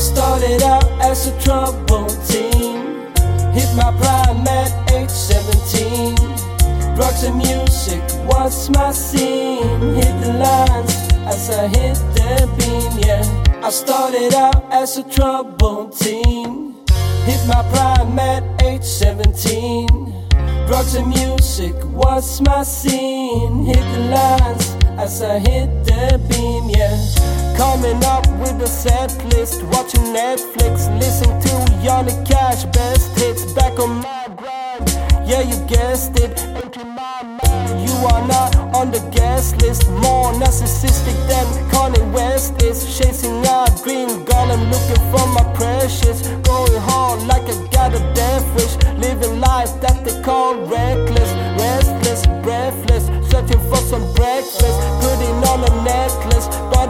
started out as a troubled teen. Hit my prime at age 17. Drugs and music was my scene. Hit the lines as I hit the beam, yeah. I started out as a troubled teen. Hit my prime at age 17. Drugs and music was my scene. Hit the lines as I hit the beam, yeah. Coming up with a set list, watching Netflix, listening to Johnny Cash, best hits back on my grind. Yeah, you guessed it, into my mind. You are not on the guest list, more narcissistic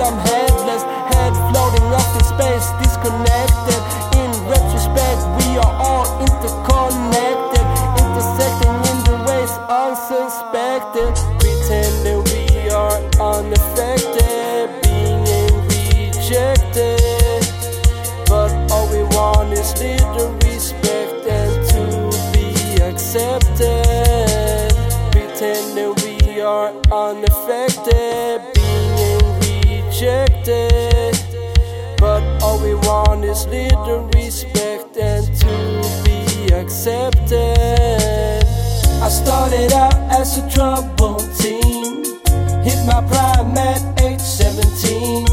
but I'm headless, head floating up in space, disconnected. In retrospect, we are all interconnected, intersecting in the ways unsuspected, pretending we are unaffected, being rejected. But all we want is little respect and to be accepted. Pretending we are unaffected, rejected. But all we want is little respect and to be accepted. I started out as a troubled teen. Hit my prime at age 17.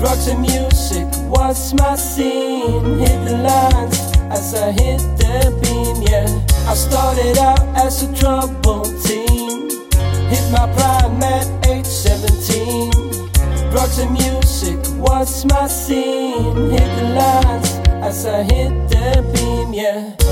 Drugs and music was my scene. Hit the lines as I hit the beam, yeah. I started out as a troubled teen. Hit my prime at age 17. Drugs and music was my scene. Hit the lights as I hit the beam, yeah.